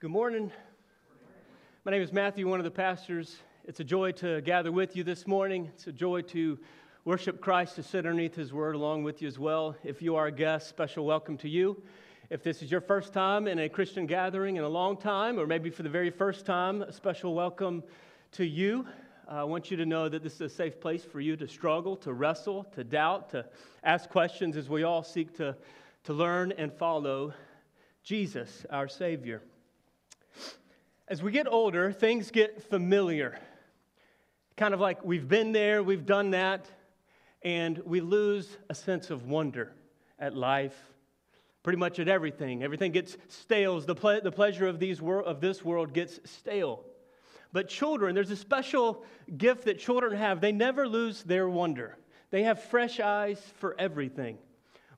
Good morning. My name is Matthew, one of the pastors. It's a joy to gather with you this morning. It's a joy to worship Christ, to sit underneath His Word along with you as well. If you are a guest, special welcome to you. If this is your first time in a Christian gathering in a long time, or maybe for the very first time, a special welcome to you. I want you to know that this is a safe place for you to struggle, to wrestle, to doubt, to ask questions as we all seek to, to learn and follow Jesus, our Savior. As we get older, things get familiar. Kind of like we've been there, we've done that, and we lose a sense of wonder at life, pretty much at everything. Everything gets stale. The, ple- the pleasure of, these wor- of this world gets stale. But children, there's a special gift that children have. They never lose their wonder, they have fresh eyes for everything.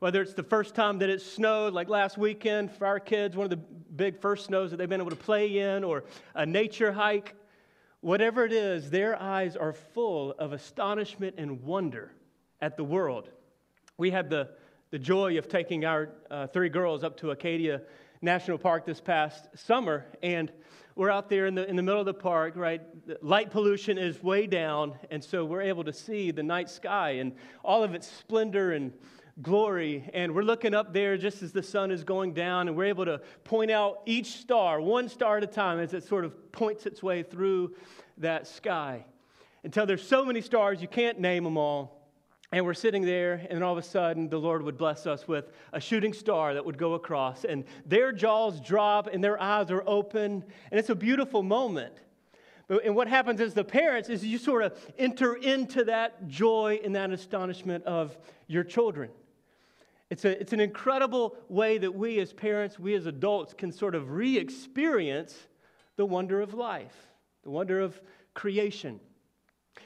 Whether it's the first time that it snowed, like last weekend for our kids, one of the big first snows that they've been able to play in, or a nature hike, whatever it is, their eyes are full of astonishment and wonder at the world. We had the, the joy of taking our uh, three girls up to Acadia National Park this past summer, and we're out there in the, in the middle of the park, right? Light pollution is way down, and so we're able to see the night sky and all of its splendor and glory. And we're looking up there just as the sun is going down, and we're able to point out each star, one star at a time, as it sort of points its way through that sky. Until there's so many stars, you can't name them all. And we're sitting there, and all of a sudden, the Lord would bless us with a shooting star that would go across, and their jaws drop, and their eyes are open, and it's a beautiful moment. And what happens as the parents is you sort of enter into that joy and that astonishment of your children. It's, a, it's an incredible way that we as parents, we as adults, can sort of re experience the wonder of life, the wonder of creation.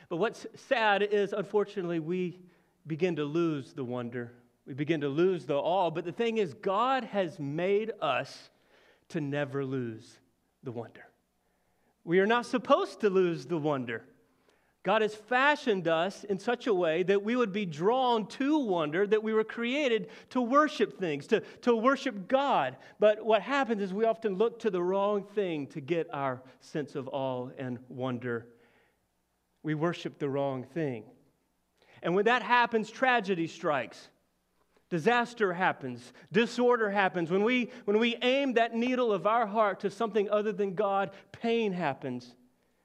But what's sad is, unfortunately, we begin to lose the wonder. We begin to lose the awe. But the thing is, God has made us to never lose the wonder. We are not supposed to lose the wonder. God has fashioned us in such a way that we would be drawn to wonder, that we were created to worship things, to, to worship God. But what happens is we often look to the wrong thing to get our sense of awe and wonder. We worship the wrong thing. And when that happens, tragedy strikes. Disaster happens, disorder happens. When we, when we aim that needle of our heart to something other than God, pain happens.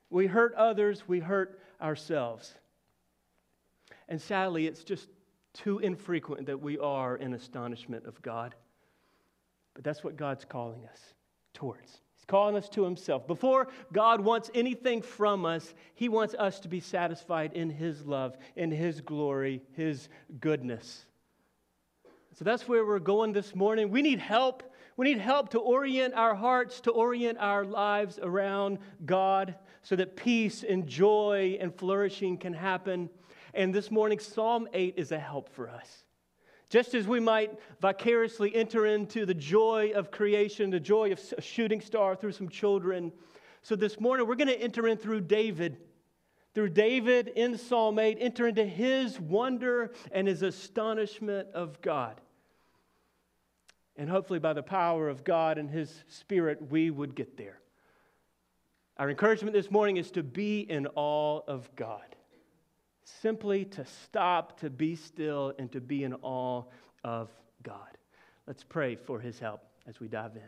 We hurt others, we hurt ourselves. And sadly, it's just too infrequent that we are in astonishment of God. But that's what God's calling us towards He's calling us to himself. Before God wants anything from us, he wants us to be satisfied in his love, in his glory, his goodness. So that's where we're going this morning. We need help. We need help to orient our hearts, to orient our lives around God so that peace and joy and flourishing can happen. And this morning, Psalm 8 is a help for us. Just as we might vicariously enter into the joy of creation, the joy of a shooting star through some children. So this morning, we're going to enter in through David. Through David in Psalm 8, enter into his wonder and his astonishment of God. And hopefully, by the power of God and his Spirit, we would get there. Our encouragement this morning is to be in awe of God simply to stop, to be still, and to be in awe of God. Let's pray for his help as we dive in.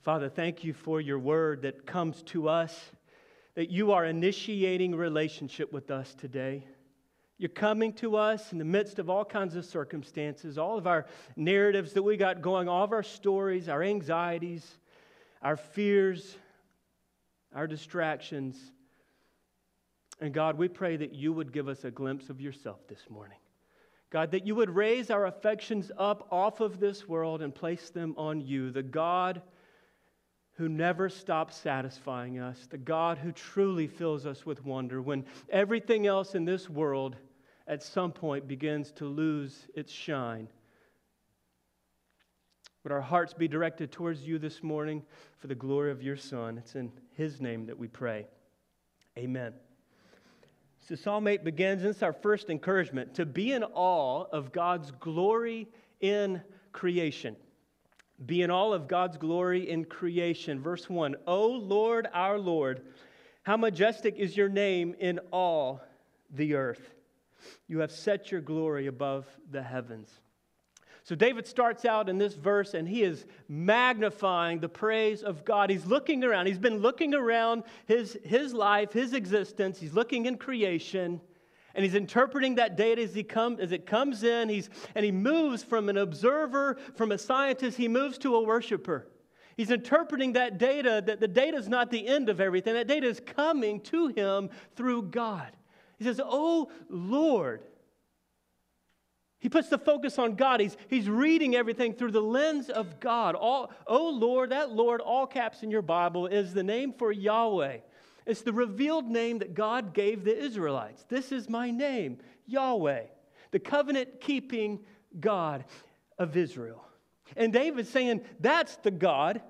Father, thank you for your word that comes to us, that you are initiating relationship with us today. You're coming to us in the midst of all kinds of circumstances, all of our narratives that we got going, all of our stories, our anxieties, our fears, our distractions. And God, we pray that you would give us a glimpse of yourself this morning. God, that you would raise our affections up off of this world and place them on you, the God who never stops satisfying us, the God who truly fills us with wonder when everything else in this world at some point begins to lose its shine. Would our hearts be directed towards you this morning for the glory of your Son? It's in his name that we pray. Amen. So, Psalm 8 begins, and it's our first encouragement to be in awe of God's glory in creation. be in awe of God's glory in creation. Verse 1 O Lord, our Lord, how majestic is your name in all the earth. You have set your glory above the heavens. So David starts out in this verse and he is magnifying the praise of God. He's looking around. He's been looking around his, his life, his existence. He's looking in creation and he's interpreting that data as, he come, as it comes in. He's, and he moves from an observer, from a scientist, he moves to a worshiper. He's interpreting that data, that the data is not the end of everything. That data is coming to him through God. He says, Oh Lord, he puts the focus on God. He's, he's reading everything through the lens of God. All, oh Lord, that Lord, all caps in your Bible, is the name for Yahweh. It's the revealed name that God gave the Israelites. This is my name, Yahweh, the covenant keeping God of Israel. And David's saying, That's the God.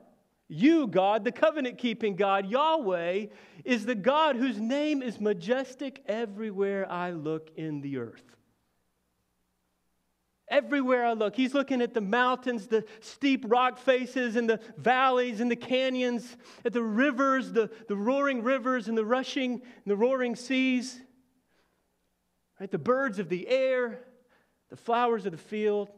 You, God, the covenant keeping God, Yahweh, is the God whose name is majestic everywhere I look in the earth. Everywhere I look, he's looking at the mountains, the steep rock faces, and the valleys and the canyons, at the rivers, the, the roaring rivers, and the rushing and the roaring seas, right? The birds of the air, the flowers of the field.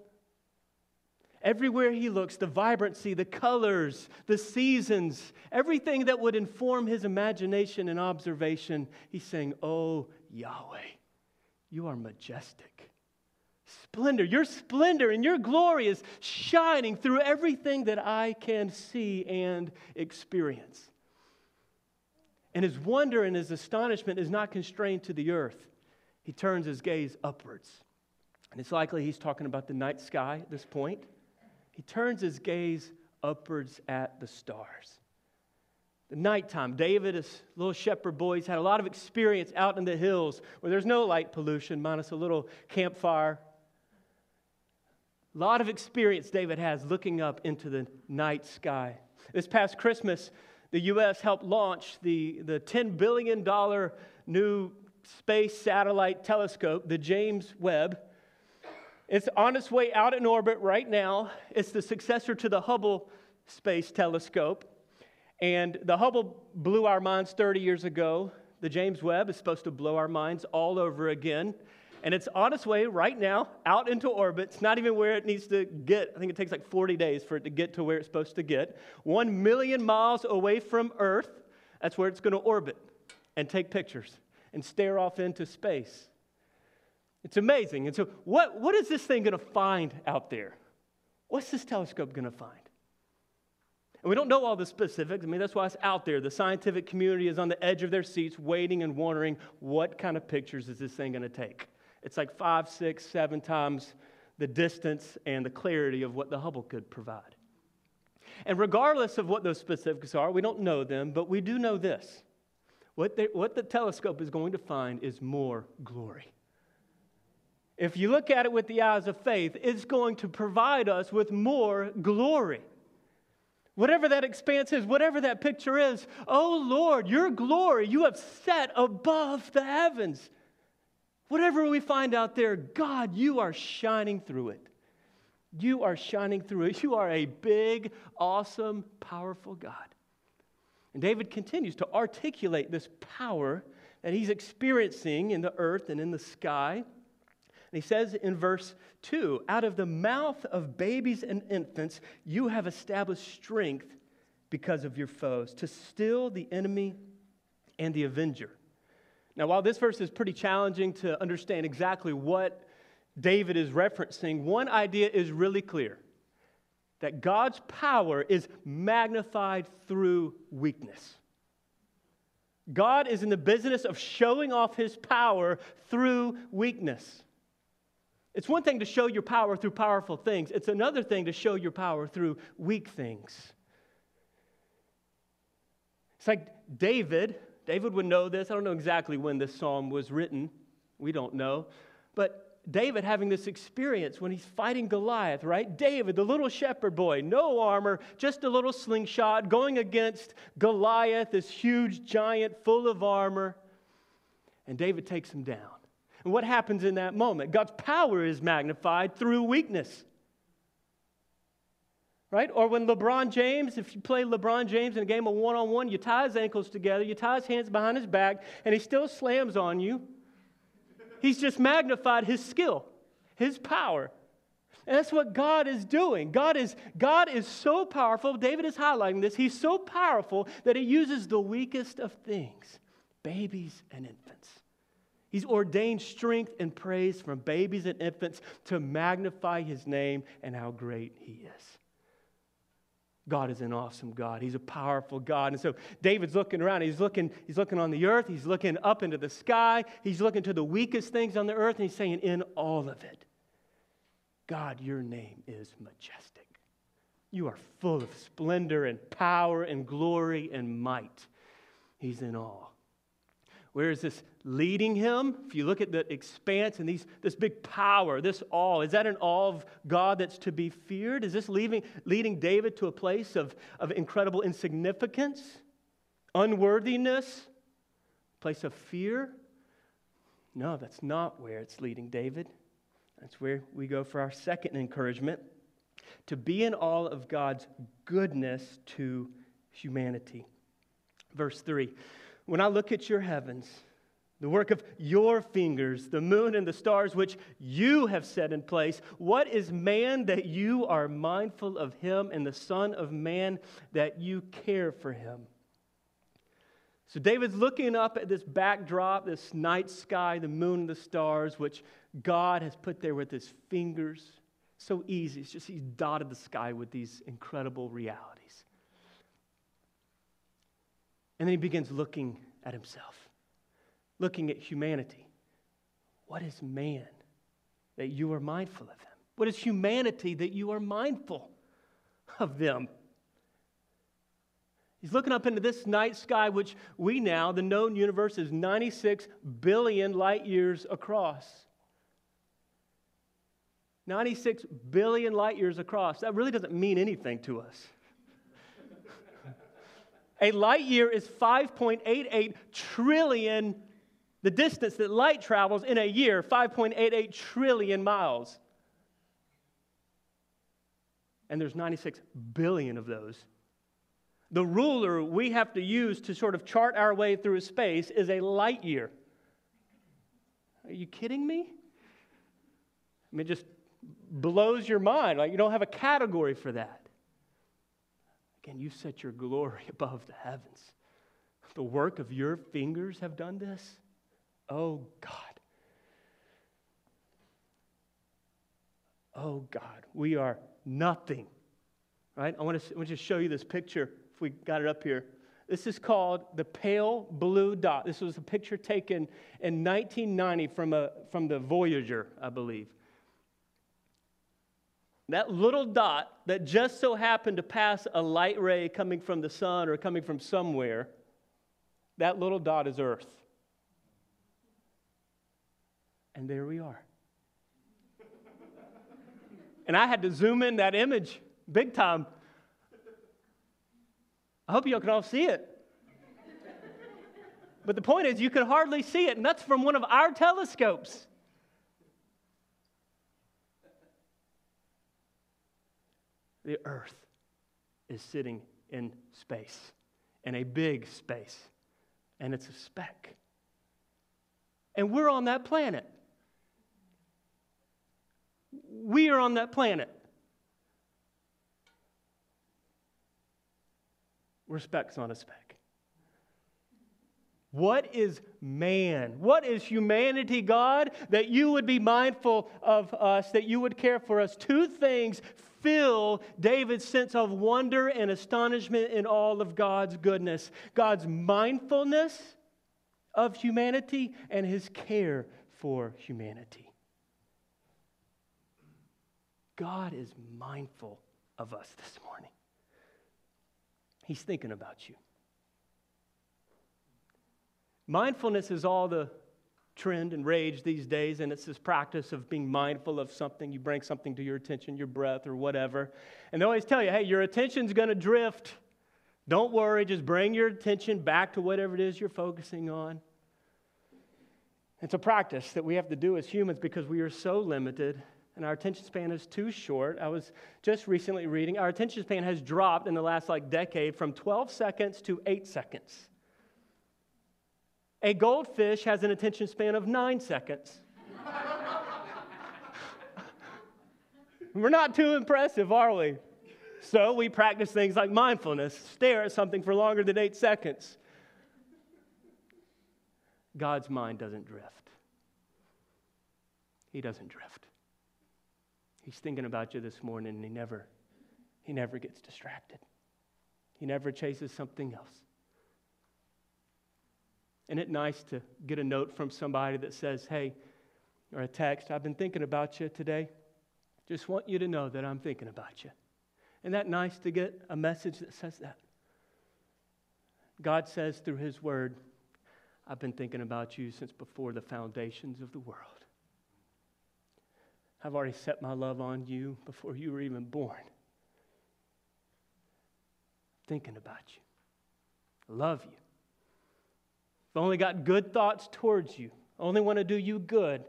Everywhere he looks, the vibrancy, the colors, the seasons, everything that would inform his imagination and observation, he's saying, Oh, Yahweh, you are majestic splendor. Your splendor and your glory is shining through everything that I can see and experience. And his wonder and his astonishment is not constrained to the earth. He turns his gaze upwards. And it's likely he's talking about the night sky at this point. He turns his gaze upwards at the stars. The nighttime, David, his little shepherd boys, had a lot of experience out in the hills where there's no light pollution, minus a little campfire a lot of experience David has looking up into the night sky. This past Christmas, the U.S. helped launch the, the $10 billion new space satellite telescope, the James Webb. It's on its way out in orbit right now. It's the successor to the Hubble Space Telescope. And the Hubble blew our minds 30 years ago. The James Webb is supposed to blow our minds all over again and it's on its way right now out into orbit. It's not even where it needs to get. I think it takes like 40 days for it to get to where it's supposed to get. One million miles away from Earth, that's where it's going to orbit and take pictures and stare off into space. It's amazing. And so, what, what is this thing going to find out there? What's this telescope going to find? And we don't know all the specifics. I mean, that's why it's out there. The scientific community is on the edge of their seats, waiting and wondering what kind of pictures is this thing going to take. It's like five, six, seven times the distance and the clarity of what the Hubble could provide. And regardless of what those specifics are, we don't know them, but we do know this. What, they, what the telescope is going to find is more glory. If you look at it with the eyes of faith, it's going to provide us with more glory. Whatever that expanse is, whatever that picture is, oh Lord, your glory you have set above the heavens. Whatever we find out there, God, you are shining through it. You are shining through it. You are a big, awesome, powerful God. And David continues to articulate this power that he's experiencing in the earth and in the sky. And he says in verse 2 Out of the mouth of babies and infants, you have established strength because of your foes, to still the enemy and the avenger. Now, while this verse is pretty challenging to understand exactly what David is referencing, one idea is really clear that God's power is magnified through weakness. God is in the business of showing off his power through weakness. It's one thing to show your power through powerful things, it's another thing to show your power through weak things. It's like David David would know this. I don't know exactly when this psalm was written. We don't know. But David having this experience when he's fighting Goliath, right? David, the little shepherd boy, no armor, just a little slingshot, going against Goliath, this huge giant full of armor. And David takes him down. And what happens in that moment? God's power is magnified through weakness. Right? Or when LeBron James, if you play LeBron James in a game of one on one, you tie his ankles together, you tie his hands behind his back, and he still slams on you. He's just magnified his skill, his power. And that's what God is doing. God is, God is so powerful. David is highlighting this. He's so powerful that he uses the weakest of things babies and infants. He's ordained strength and praise from babies and infants to magnify his name and how great he is. God is an awesome God. He's a powerful God. And so David's looking around. He's looking, he's looking on the earth. He's looking up into the sky. He's looking to the weakest things on the earth. And he's saying, in all of it, God, your name is majestic. You are full of splendor and power and glory and might. He's in awe. Where is this leading him? If you look at the expanse and these, this big power, this awe, is that an awe of God that's to be feared? Is this leaving, leading David to a place of, of incredible insignificance, unworthiness, place of fear? No, that's not where it's leading David. That's where we go for our second encouragement to be in all of God's goodness to humanity. Verse 3 When I look at your heavens, the work of your fingers, the moon and the stars which you have set in place. What is man that you are mindful of him, and the Son of Man that you care for him? So David's looking up at this backdrop, this night sky, the moon and the stars, which God has put there with his fingers. So easy. It's just he's dotted the sky with these incredible realities. And then he begins looking at himself looking at humanity. What is man that you are mindful of him? What is humanity that you are mindful of them? He's looking up into this night sky, which we now, the known universe, is 96 billion light years across. 96 billion light years across. That really doesn't mean anything to us. A light year is 5.88 trillion the distance that light travels in a year, 5.88 trillion miles. And there's 96 billion of those. The ruler we have to use to sort of chart our way through space is a light year. Are you kidding me? I mean, it just blows your mind. Like, you don't have a category for that. Again, you set your glory above the heavens. The work of your fingers have done this. Oh God. Oh God, we are nothing. Right? I want to, I want to show you this picture if we got it up here. This is called the pale blue dot. This was a picture taken in 1990 from, a, from the Voyager, I believe. That little dot that just so happened to pass a light ray coming from the sun or coming from somewhere, that little dot is Earth. And there we are. and I had to zoom in that image big time. I hope y'all can all see it. But the point is, you can hardly see it, and that's from one of our telescopes. The earth is sitting in space, in a big space, and it's a speck. And we're on that planet. We are on that planet. We're specks on a speck. What is man? What is humanity, God, that you would be mindful of us, that you would care for us? Two things fill David's sense of wonder and astonishment in all of God's goodness God's mindfulness of humanity and his care for humanity. God is mindful of us this morning. He's thinking about you. Mindfulness is all the trend and rage these days, and it's this practice of being mindful of something. You bring something to your attention, your breath, or whatever. And they always tell you, hey, your attention's going to drift. Don't worry, just bring your attention back to whatever it is you're focusing on. It's a practice that we have to do as humans because we are so limited and our attention span is too short. I was just recently reading, our attention span has dropped in the last like decade from 12 seconds to 8 seconds. A goldfish has an attention span of 9 seconds. We're not too impressive, are we? So we practice things like mindfulness, stare at something for longer than 8 seconds. God's mind doesn't drift. He doesn't drift. He's thinking about you this morning and he never he never gets distracted. He never chases something else. Isn't it nice to get a note from somebody that says, hey, or a text, I've been thinking about you today. Just want you to know that I'm thinking about you. Isn't that nice to get a message that says that? God says through His Word, I've been thinking about you since before the foundations of the world. I've already set my love on you before you were even born. Thinking about you. Love you. Only got good thoughts towards you. Only want to do you good.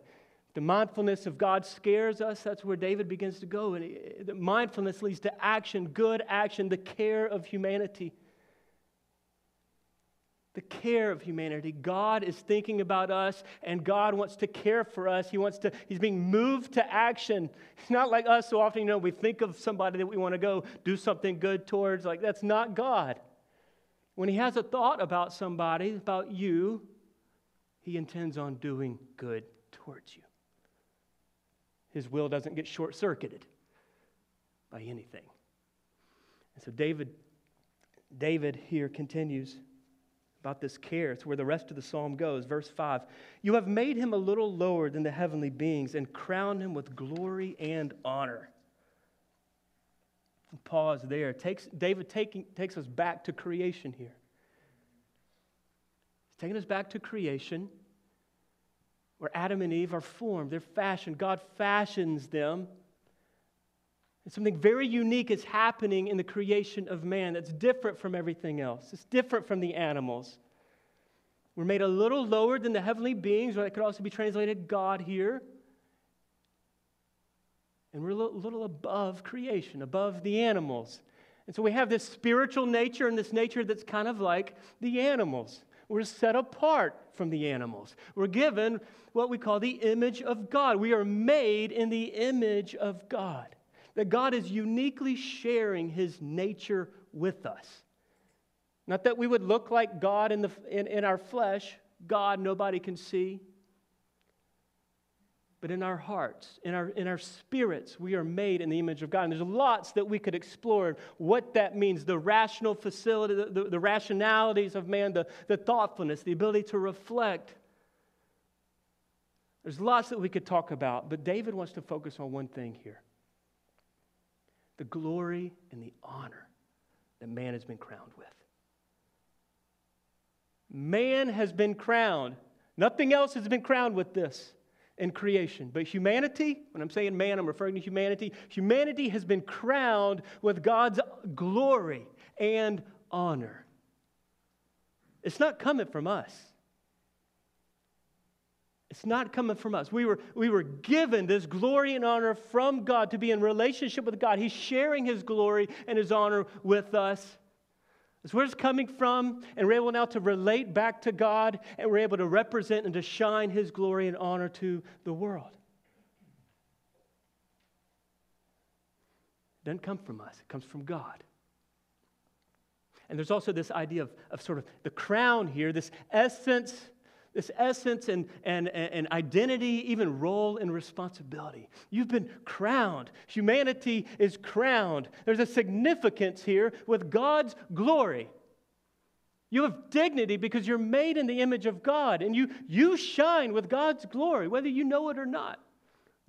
The mindfulness of God scares us. That's where David begins to go. And the mindfulness leads to action, good action, the care of humanity the care of humanity. God is thinking about us and God wants to care for us. He wants to, he's being moved to action. It's not like us so often, you know, we think of somebody that we want to go do something good towards. Like, that's not God. When he has a thought about somebody, about you, he intends on doing good towards you. His will doesn't get short circuited by anything. And so David, David here continues about this care. It's where the rest of the psalm goes. Verse 5 You have made him a little lower than the heavenly beings and crowned him with glory and honor. Pause there. Takes, David taking, takes us back to creation here. He's taking us back to creation where Adam and Eve are formed, they're fashioned. God fashions them and something very unique is happening in the creation of man that's different from everything else. It's different from the animals. We're made a little lower than the heavenly beings, or that could also be translated God here. And we're a little, above creation, above the animals. And so we have this spiritual nature and this nature that's kind of like the animals. We're set apart from the animals. We're given what we call the image of God. We are made in the image of God that God is uniquely sharing his nature with us. Not that we would look like God in, the, in, in our flesh, God nobody can see, but in our hearts, in our, in our spirits, we are made in the image of God. And there's lots that we could explore what that means the rational facility, the, the, the rationalities of man, the, the thoughtfulness, the ability to reflect. There's lots that we could talk about, but David wants to focus on one thing here the glory and the honor that man has been crowned with. Man has been crowned. Nothing else has been crowned with this in creation. But humanity, when I'm saying man, I'm referring to humanity. Humanity has been crowned with God's glory and honor. It's not coming from us. It's not coming from us. We were, we were given this glory and honor from God to be in relationship with God. He's sharing His glory and His honor with us. It's where it's coming from, and we're able now to relate back to God, and we're able to represent and to shine His glory and honor to the world. It doesn't come from us, it comes from God. And there's also this idea of, of sort of the crown here, this essence this essence and, and, and identity, even role and responsibility. You've been crowned. Humanity is crowned. There's a significance here with God's glory. You have dignity because you're made in the image of God and you, you shine with God's glory, whether you know it or not.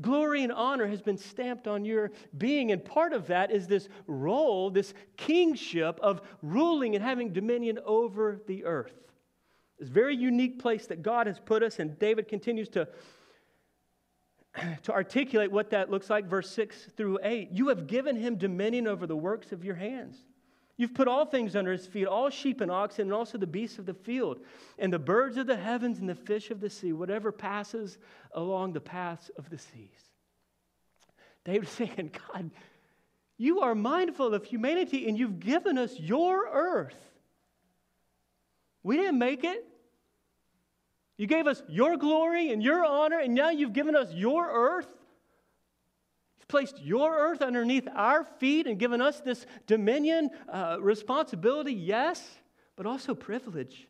Glory and honor has been stamped on your being, and part of that is this role, this kingship of ruling and having dominion over the earth. This very unique place that God has put us, and David continues to, to articulate what that looks like, verse 6 through 8. You have given him dominion over the works of your hands. You've put all things under his feet, all sheep and oxen, and also the beasts of the field, and the birds of the heavens and the fish of the sea, whatever passes along the paths of the seas. David's saying, God, you are mindful of humanity and you've given us your earth. We didn't make it. You gave us your glory and your honor, and now you've given us your earth. You've placed your earth underneath our feet and given us this dominion, uh, responsibility, yes, but also privilege,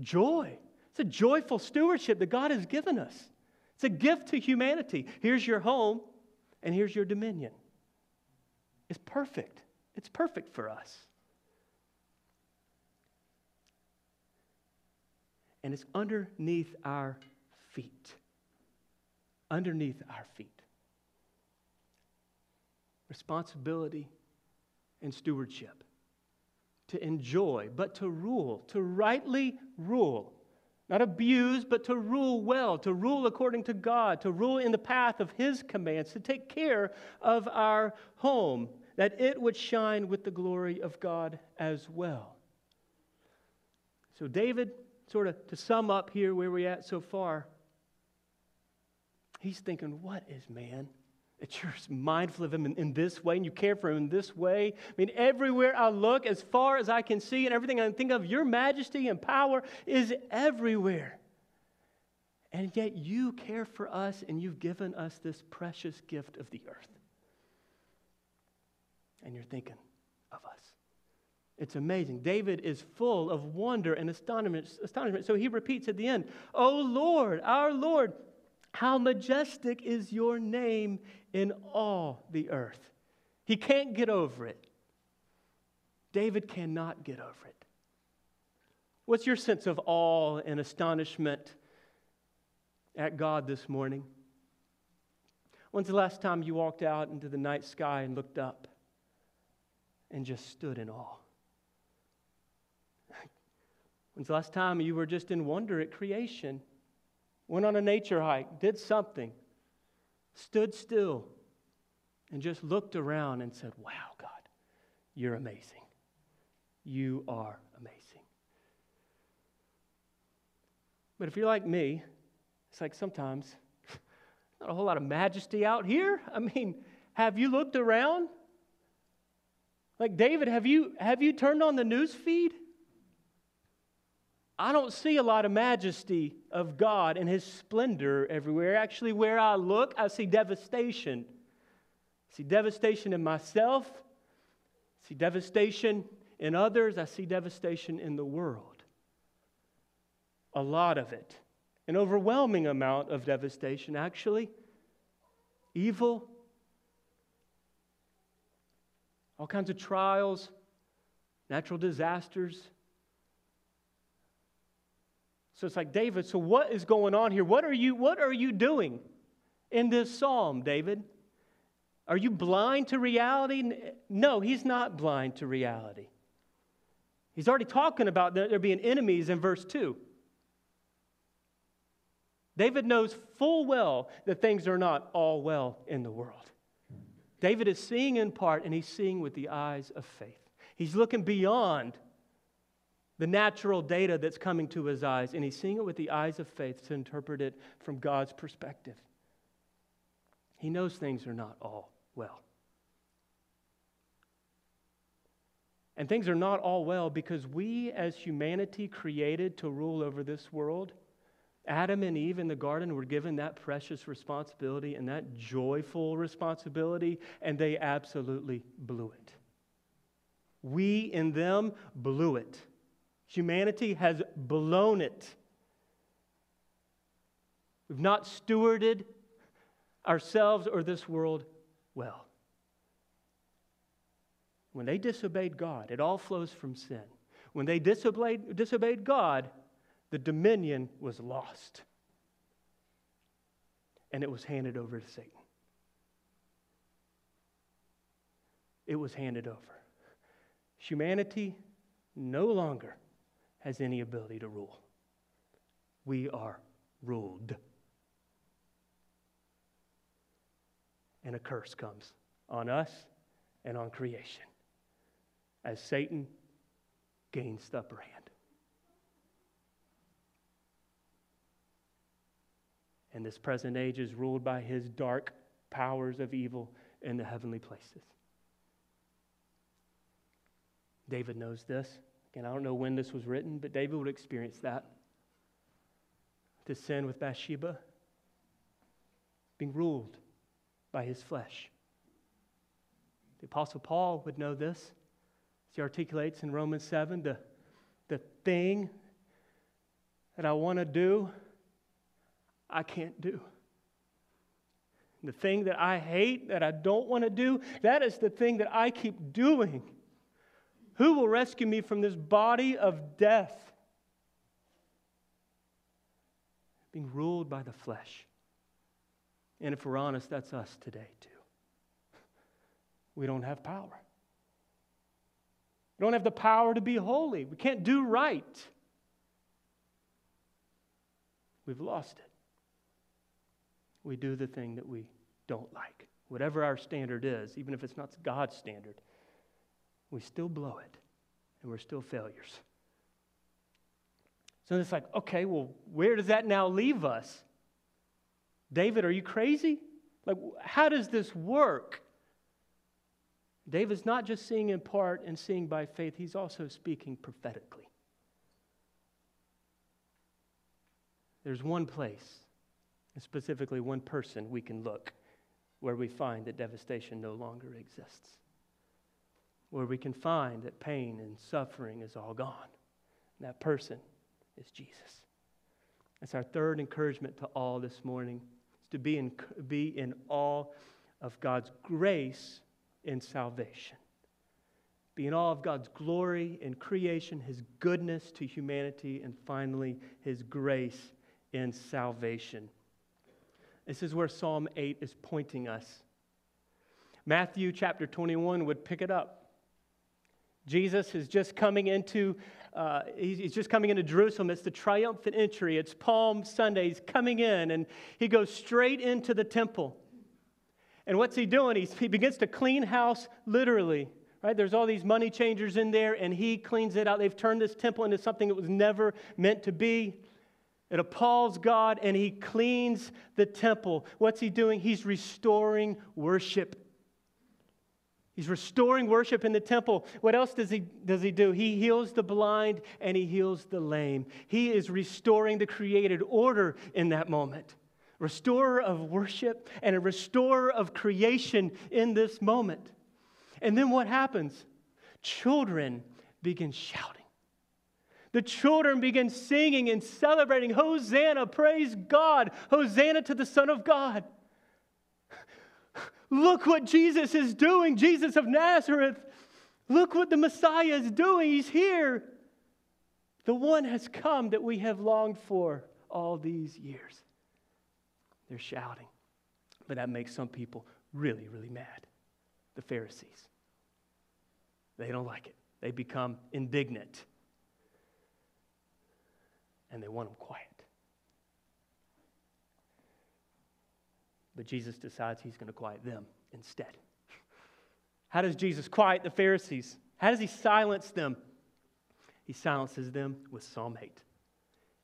joy. It's a joyful stewardship that God has given us. It's a gift to humanity. Here's your home, and here's your dominion. It's perfect. It's perfect for us. And it's underneath our feet. Underneath our feet. Responsibility and stewardship. To enjoy, but to rule, to rightly rule not abuse, but to rule well, to rule according to God, to rule in the path of His commands, to take care of our home, that it would shine with the glory of God as well. So, David, sort of to sum up here where we're at so far, he's thinking, what is man? that you're mindful of him in, in, this way and you care for him in this way. I mean, everywhere I look, as far as I can see, and everything I think of, your majesty and power is everywhere. And yet you care for us and you've given us this precious gift of the earth. And you're thinking. It's amazing. David is full of wonder and astonishment. astonishment. So he repeats at the end, O Lord, our Lord, how majestic is your name in all the earth. He can't get over it. David cannot get over it. What's your sense of awe and astonishment at God this morning? When's the last time you walked out into the night sky and looked up and just stood in awe? When's the last time you were just in wonder at creation? Went on a nature hike, did something, stood still, and just looked around and said, Wow, God, you're amazing. You are amazing. But if you're like me, it's like sometimes not a whole lot of majesty out here. I mean, have you looked around? Like David, have you have you turned on the news feed? I don't see a lot of majesty of God and His splendor everywhere. Actually, where I look, I see devastation. I see devastation in myself, I see devastation in others, I see devastation in the world. A lot of it. An overwhelming amount of devastation, actually. Evil, all kinds of trials, natural disasters so it's like, David, so what is going on here? What are you, what are you doing in this psalm, David? Are you blind to reality? No, he's not blind to reality. He's already talking about there being enemies in verse 2. David knows full well that things are not all well in the world. David is seeing in part, and he's seeing with the eyes of faith. He's looking beyond the natural data that's coming to his eyes, and he's seeing it with the eyes of faith to interpret it from God's perspective. He knows things are not all well. And things are not all well because we, as humanity created to rule over this world, Adam and Eve in the garden were given that precious responsibility and that joyful responsibility, and they absolutely blew it. We in them blew it. Humanity has blown it. We've not stewarded ourselves or this world well. When they disobeyed God, it all flows from sin. When they disobeyed, disobeyed God, the dominion was lost. And it was handed over to Satan. It was handed over. Humanity no longer has any ability to rule. We are ruled. And a curse comes on us and on creation as Satan gains the upper hand. And this present age is ruled by his dark powers of evil in the heavenly places. David knows this. Again, I don't know when this was written, but David would experience that. To sin with Bathsheba, being ruled by his flesh. The Apostle Paul would know this. As he articulates in Romans 7 the, the thing that I want to do, I can't do. The thing that I hate, that I don't want to do, that is the thing that I keep doing. Who will rescue me from this body of death? Being ruled by the flesh. And if we're honest, that's us today, too. We don't have power. We don't have the power to be holy. We can't do right. We've lost it. We do the thing that we don't like. Whatever our standard is, even if it's not God's standard, we still blow it and we're still failures. So it's like, okay, well, where does that now leave us? David, are you crazy? Like, how does this work? David's not just seeing in part and seeing by faith, he's also speaking prophetically. There's one place, and specifically one person, we can look where we find that devastation no longer exists, where we can find that pain and suffering is all gone. And that person is Jesus. That's our third encouragement to all this morning, is to be in, be in awe of God's grace in salvation. Be in awe of God's glory in creation, His goodness to humanity, and finally, His grace in salvation. This is where Psalm 8 is pointing us. Matthew chapter 21 would pick it up. Jesus is just coming into, uh, he's just coming into Jerusalem. It's the triumphant entry. It's Palm Sunday. He's coming in, and he goes straight into the temple. And what's he doing? He's, he begins to clean house literally. Right? There's all these money changers in there, and he cleans it out. They've turned this temple into something that was never meant to be. It appalls God and he cleans the temple. What's he doing? He's restoring worship. He's restoring worship in the temple. What else does he, does he do? He heals the blind and he heals the lame. He is restoring the created order in that moment. Restorer of worship and a restorer of creation in this moment. And then what happens? Children begin shouting. The children begin singing and celebrating Hosanna, praise God, Hosanna to the Son of God. Look what Jesus is doing, Jesus of Nazareth. Look what the Messiah is doing. He's here. The one has come that we have longed for all these years. They're shouting. But that makes some people really, really mad. The Pharisees. They don't like it, they become indignant and they want them quiet. But Jesus decides he's going to quiet them instead. How does Jesus quiet the Pharisees? How does he silence them? He silences them with Psalm 8.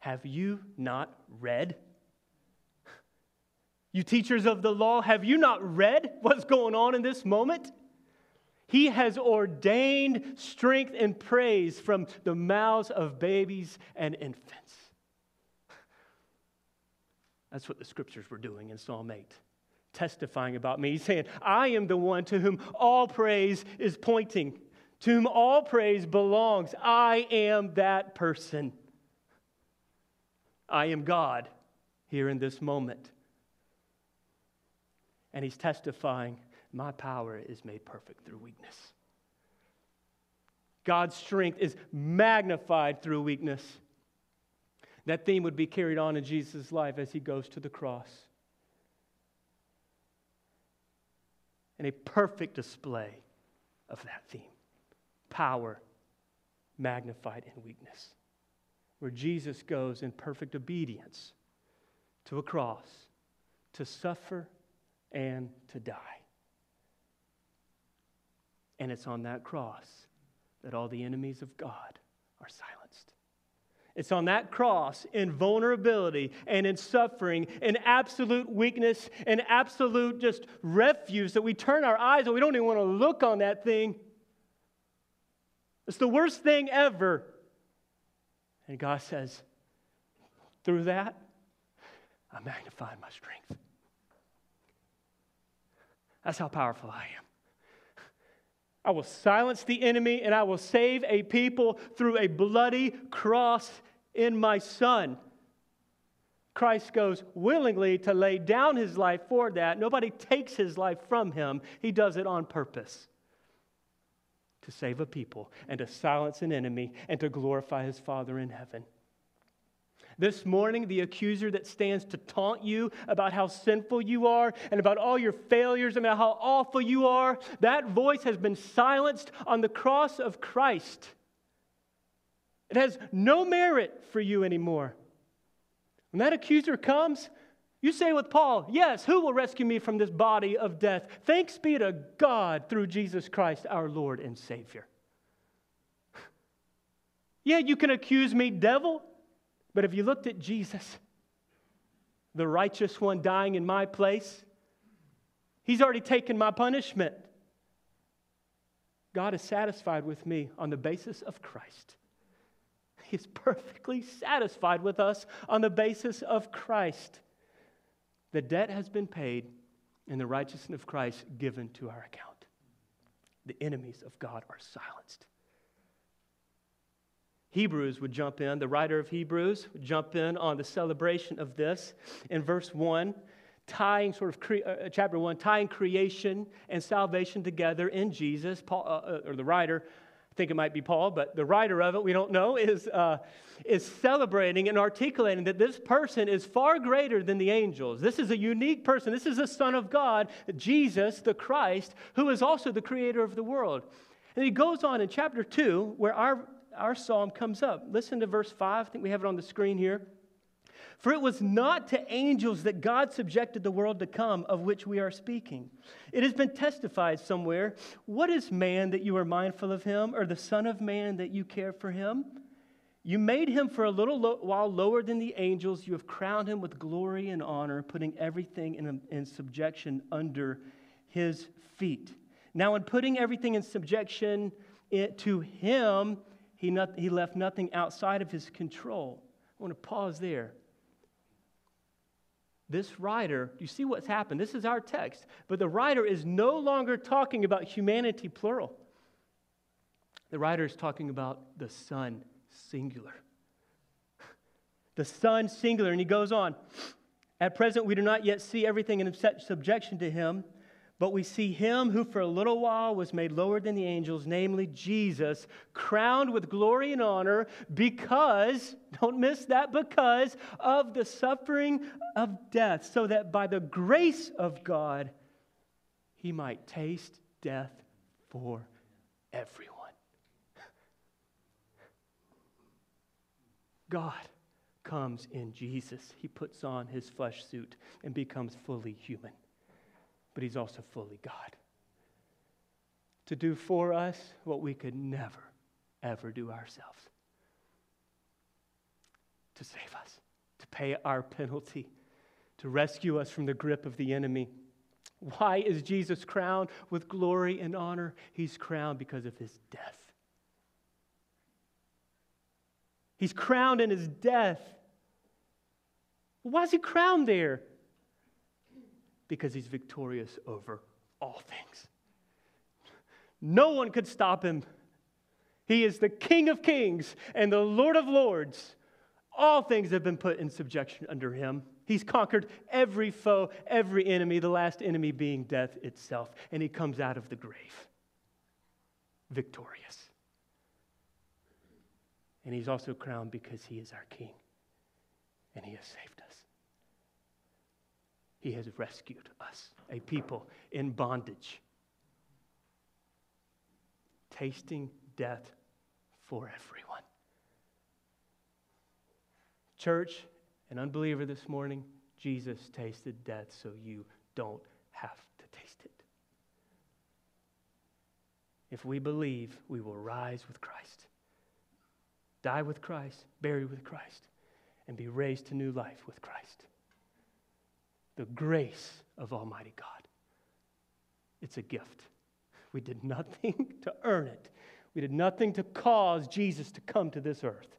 Have you not read? You teachers of the law, have you not read what's going on in this moment? He has ordained strength and praise from the mouths of babies and infants. That's what the scriptures were doing in Psalm 8, testifying about me. He's saying, I am the one to whom all praise is pointing, to whom all praise belongs. I am that person. I am God here in this moment. And he's testifying my power is made perfect through weakness. God's strength is magnified through weakness. That theme would be carried on in Jesus' life as he goes to the cross. And a perfect display of that theme power magnified in weakness. Where Jesus goes in perfect obedience to a cross to suffer and to die. And it's on that cross that all the enemies of God are silenced. It's on that cross in vulnerability and in suffering, in absolute weakness, and absolute just refuse that we turn our eyes and we don't even want to look on that thing. It's the worst thing ever. And God says, through that, I magnify my strength. That's how powerful I am. I will silence the enemy and I will save a people through a bloody cross in my son. Christ goes willingly to lay down his life for that. Nobody takes his life from him, he does it on purpose to save a people and to silence an enemy and to glorify his Father in heaven. This morning, the accuser that stands to taunt you about how sinful you are and about all your failures and about how awful you are, that voice has been silenced on the cross of Christ. It has no merit for you anymore. When that accuser comes, you say with Paul, Yes, who will rescue me from this body of death? Thanks be to God through Jesus Christ, our Lord and Savior. Yeah, you can accuse me, devil. But if you looked at Jesus, the righteous one dying in my place, he's already taken my punishment. God is satisfied with me on the basis of Christ. He's perfectly satisfied with us on the basis of Christ. The debt has been paid, and the righteousness of Christ given to our account. The enemies of God are silenced. Hebrews would jump in, the writer of Hebrews would jump in on the celebration of this in verse 1, tying sort of cre- uh, chapter 1, tying creation and salvation together in Jesus. Paul, uh, uh, or the writer, I think it might be Paul, but the writer of it, we don't know, is, uh, is celebrating and articulating that this person is far greater than the angels. This is a unique person. This is the Son of God, Jesus, the Christ, who is also the creator of the world. And he goes on in chapter 2, where our our psalm comes up. Listen to verse 5. I think we have it on the screen here. For it was not to angels that God subjected the world to come, of which we are speaking. It has been testified somewhere What is man that you are mindful of him, or the Son of Man that you care for him? You made him for a little lo- while lower than the angels. You have crowned him with glory and honor, putting everything in, in subjection under his feet. Now, in putting everything in subjection it, to him, he, not, he left nothing outside of his control. I want to pause there. This writer, you see what's happened? This is our text, but the writer is no longer talking about humanity, plural. The writer is talking about the Son, singular. The Son, singular. And he goes on At present, we do not yet see everything in such subjection to him but we see him who for a little while was made lower than the angels, namely Jesus, crowned with glory and honor because, don't miss that, because of the suffering of death, so that by the grace of God he might taste death for everyone. God comes in Jesus. He puts on his flesh suit and becomes fully human but He's also fully God. To do for us what we could never, ever do ourselves. To save us, to pay our penalty, to rescue us from the grip of the enemy. Why is Jesus crowned with glory and honor? He's crowned because of his death. He's crowned in his death. Why is he crowned there? Because he's victorious over all things. No one could stop him. He is the King of kings and the Lord of lords. All things have been put in subjection under him. He's conquered every foe, every enemy, the last enemy being death itself. And he comes out of the grave victorious. And he's also crowned because he is our king and he has saved us. He has rescued us, a people in bondage, tasting death for everyone. Church, an unbeliever this morning, Jesus tasted death so you don't have to taste it. If we believe, we will rise with Christ. die with Christ, bury with Christ, and be raised to new life with Christ. The grace of Almighty God. It's a gift. We did nothing to earn it, we did nothing to cause Jesus to come to this earth.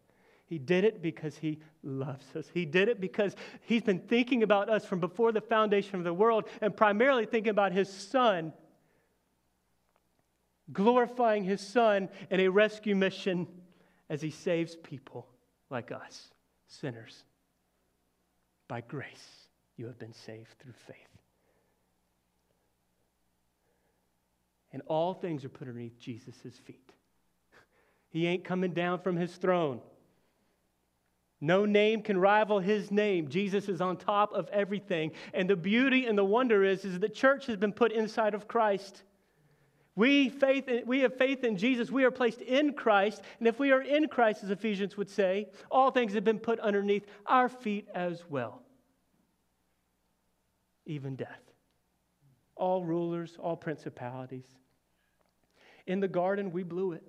He did it because he loves us. He did it because he's been thinking about us from before the foundation of the world and primarily thinking about his son, glorifying his son in a rescue mission as he saves people like us, sinners. By grace, you have been saved through faith. And all things are put underneath Jesus' feet. He ain't coming down from his throne. No name can rival his name. Jesus is on top of everything. And the beauty and the wonder is, is the church has been put inside of Christ. We, faith in, we have faith in Jesus. We are placed in Christ. And if we are in Christ, as Ephesians would say, all things have been put underneath our feet as well, even death. All rulers, all principalities. In the garden, we blew it.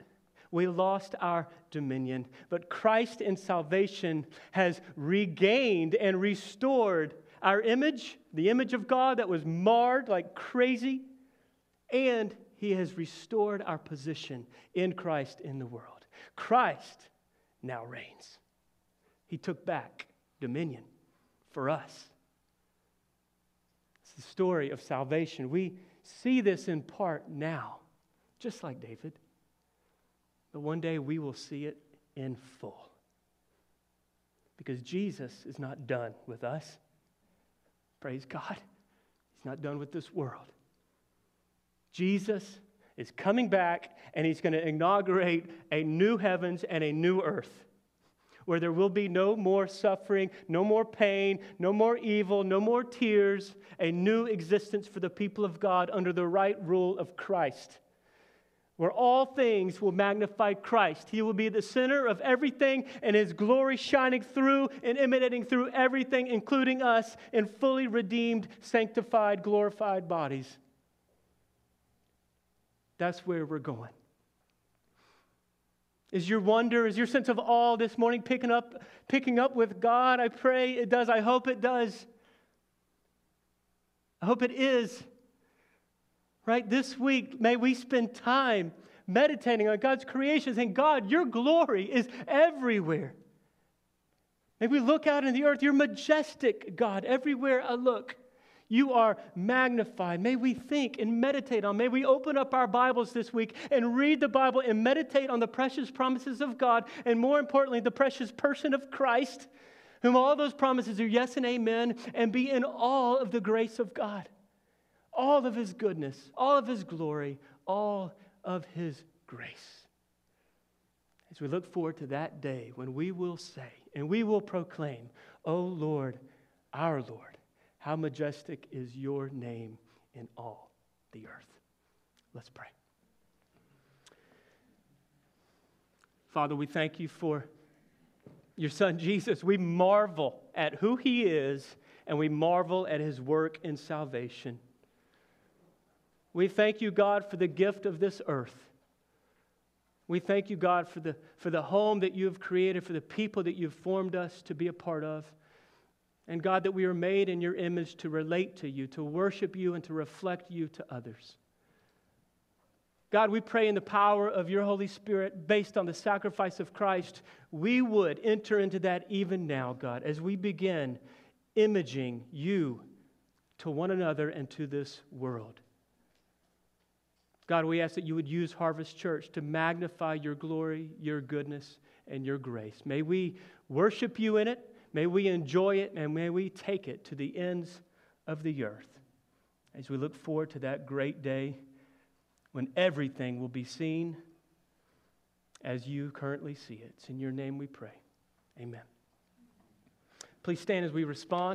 We lost our dominion. But Christ in salvation has regained and restored our image, the image of God that was marred like crazy, and he has restored our position in Christ in the world. Christ now reigns. He took back dominion for us. The story of salvation. We see this in part now, just like David. But one day we will see it in full. Because Jesus is not done with us. Praise God. He's not done with this world. Jesus is coming back and he's going to inaugurate a new heavens and a new earth where there will be no more suffering, no more pain, no more evil, no more tears, a new existence for the people of God under the right rule of Christ. Where all things will magnify Christ. He will be the center of everything, and His glory shining through and emanating through everything, including us, in fully redeemed, sanctified, glorified bodies. That's where we're going. Is your wonder, is your sense of awe this morning picking up, picking up with God? I pray it does. I hope it does. I hope it is. Right? This week, may we spend time meditating on God's creation, saying, God, your glory is everywhere. May we look out in the earth, you're majestic, God, everywhere I look. You are magnified. May we think and meditate on. May we open up our Bibles this week and read the Bible and meditate on the precious promises of God, and more importantly, the precious person of Christ, whom all those promises are yes and amen, and be in all of the grace of God, all of his goodness, all of his glory, all of his grace. As we look forward to that day when we will say and we will proclaim, O Lord, our Lord how majestic is your name in all the earth. Let's pray. Father, we thank you for your son Jesus. We marvel at who he is and we marvel at his work in salvation. We thank you, God, for the gift of this earth. We thank you, God, for the, for the home that you have created, for the people that you've formed us to be a part of. And God, that we are made in your image to relate to you, to worship you, and to reflect you to others. God, we pray in the power of your Holy Spirit, based on the sacrifice of Christ, we would enter into that even now, God, as we begin imaging you to one another and to this world. God, we ask that you would use Harvest Church to magnify your glory, your goodness, and your grace. May we worship you in it. May we enjoy it and may we take it to the ends of the earth as we look forward to that great day when everything will be seen as you currently see it. It's in your name we pray. Amen. Please stand as we respond.